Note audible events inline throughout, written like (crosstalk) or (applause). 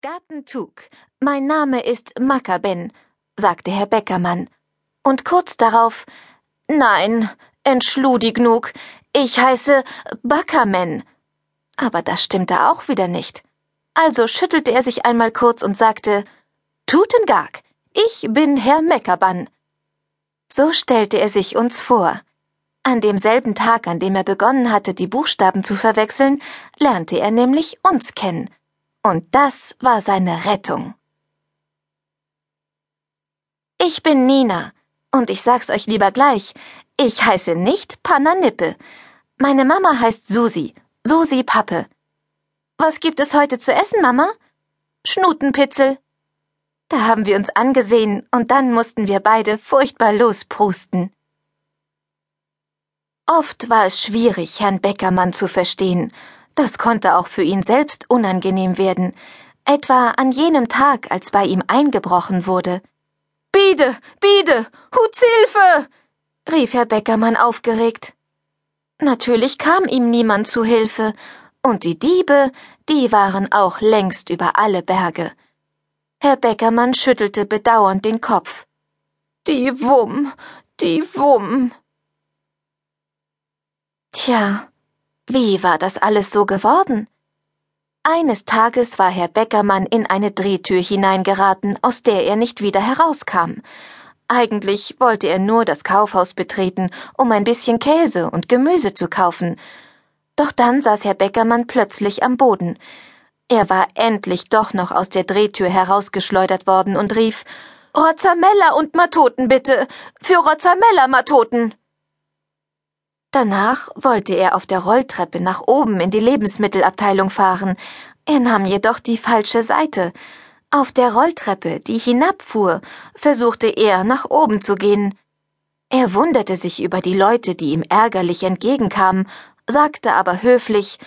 Gartentug, mein Name ist Makaben, sagte Herr Beckermann. Und kurz darauf, nein, entschludignug, ich heiße Backerman. Aber das stimmte auch wieder nicht. Also schüttelte er sich einmal kurz und sagte, Tutengag, ich bin Herr Meckerbann. So stellte er sich uns vor. An demselben Tag, an dem er begonnen hatte, die Buchstaben zu verwechseln, lernte er nämlich uns kennen. Und das war seine Rettung. Ich bin Nina, und ich sag's euch lieber gleich, ich heiße nicht Panna Nippe. Meine Mama heißt Susi, Susi Pappe. Was gibt es heute zu essen, Mama? Schnutenpitzel. Da haben wir uns angesehen, und dann mussten wir beide furchtbar losprusten. Oft war es schwierig, Herrn Beckermann zu verstehen, das konnte auch für ihn selbst unangenehm werden, etwa an jenem Tag, als bei ihm eingebrochen wurde. Biede, biede, Hutshilfe! rief Herr Beckermann aufgeregt. Natürlich kam ihm niemand zu Hilfe, und die Diebe, die waren auch längst über alle Berge. Herr Beckermann schüttelte bedauernd den Kopf. Die Wumm, die Wumm. Tja, wie war das alles so geworden? Eines Tages war Herr Beckermann in eine Drehtür hineingeraten, aus der er nicht wieder herauskam. Eigentlich wollte er nur das Kaufhaus betreten, um ein bisschen Käse und Gemüse zu kaufen. Doch dann saß Herr Beckermann plötzlich am Boden. Er war endlich doch noch aus der Drehtür herausgeschleudert worden und rief Rozzamella und Matoten bitte. Für Rozzamella Matoten. Danach wollte er auf der Rolltreppe nach oben in die Lebensmittelabteilung fahren. Er nahm jedoch die falsche Seite. Auf der Rolltreppe, die hinabfuhr, versuchte er nach oben zu gehen. Er wunderte sich über die Leute, die ihm ärgerlich entgegenkamen, sagte aber höflich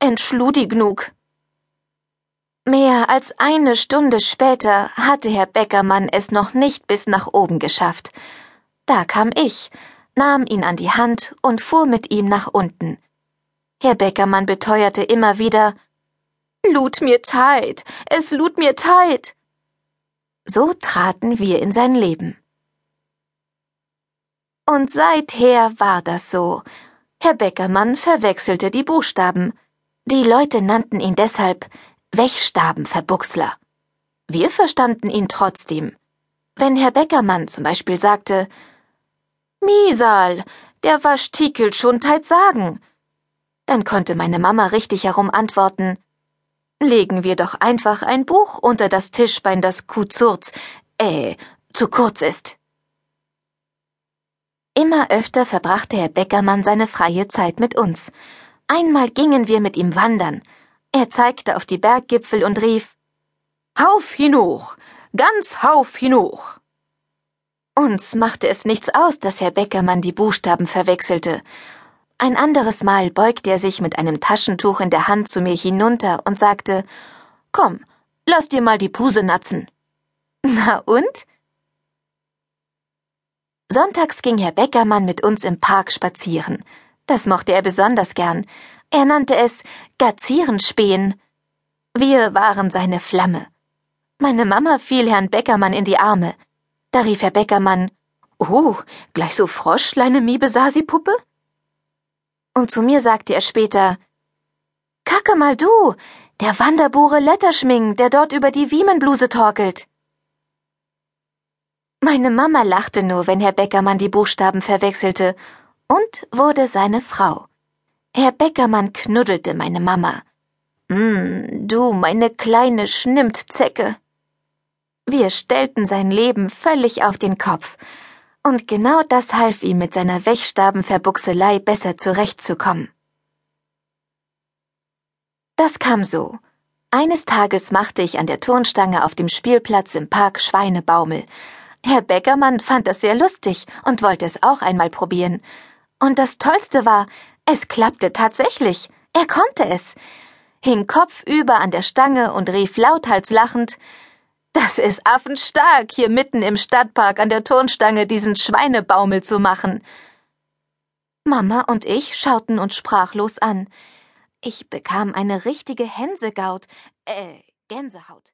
Entschludignug. Mehr als eine Stunde später hatte Herr Beckermann es noch nicht bis nach oben geschafft. Da kam ich, nahm ihn an die Hand und fuhr mit ihm nach unten. Herr Beckermann beteuerte immer wieder Lud mir Zeit, es lud mir Zeit. So traten wir in sein Leben. Und seither war das so. Herr Beckermann verwechselte die Buchstaben. Die Leute nannten ihn deshalb Wechstabenverbuchsler. Wir verstanden ihn trotzdem. Wenn Herr Beckermann zum Beispiel sagte, Misal, der Waschtikelt schon teit sagen. Dann konnte meine Mama richtig herum antworten. Legen wir doch einfach ein Buch unter das Tischbein, das Kuzurz, äh, zu kurz ist. Immer öfter verbrachte Herr Beckermann seine freie Zeit mit uns. Einmal gingen wir mit ihm wandern. Er zeigte auf die Berggipfel und rief Hauf hinuch, ganz hauf hinuch. Uns machte es nichts aus, dass Herr Beckermann die Buchstaben verwechselte. Ein anderes Mal beugte er sich mit einem Taschentuch in der Hand zu mir hinunter und sagte Komm, lass dir mal die Puse natzen. (laughs) Na und? Sonntags ging Herr Beckermann mit uns im Park spazieren. Das mochte er besonders gern. Er nannte es Gazierenspähen. Wir waren seine Flamme. Meine Mama fiel Herrn Beckermann in die Arme. Da rief Herr Beckermann, Oh, gleich so Froschleine Miebe Sasi-Puppe? Und zu mir sagte er später, Kacke mal du, der Wanderbure Letterschming, der dort über die Wiemenbluse torkelt. Meine Mama lachte nur, wenn Herr Beckermann die Buchstaben verwechselte und wurde seine Frau. Herr Beckermann knuddelte meine Mama. Mm, du, meine kleine Schnimmtzecke. Wir stellten sein Leben völlig auf den Kopf. Und genau das half ihm mit seiner Wechstabenverbuchselei besser zurechtzukommen. Das kam so. Eines Tages machte ich an der Turnstange auf dem Spielplatz im Park Schweinebaumel. Herr Beckermann fand das sehr lustig und wollte es auch einmal probieren. Und das Tollste war, es klappte tatsächlich. Er konnte es. Hing kopfüber an der Stange und rief lauthals lachend, das ist affenstark, hier mitten im Stadtpark an der Turnstange diesen Schweinebaumel zu machen. Mama und ich schauten uns sprachlos an. Ich bekam eine richtige Hänsegaut, äh, Gänsehaut.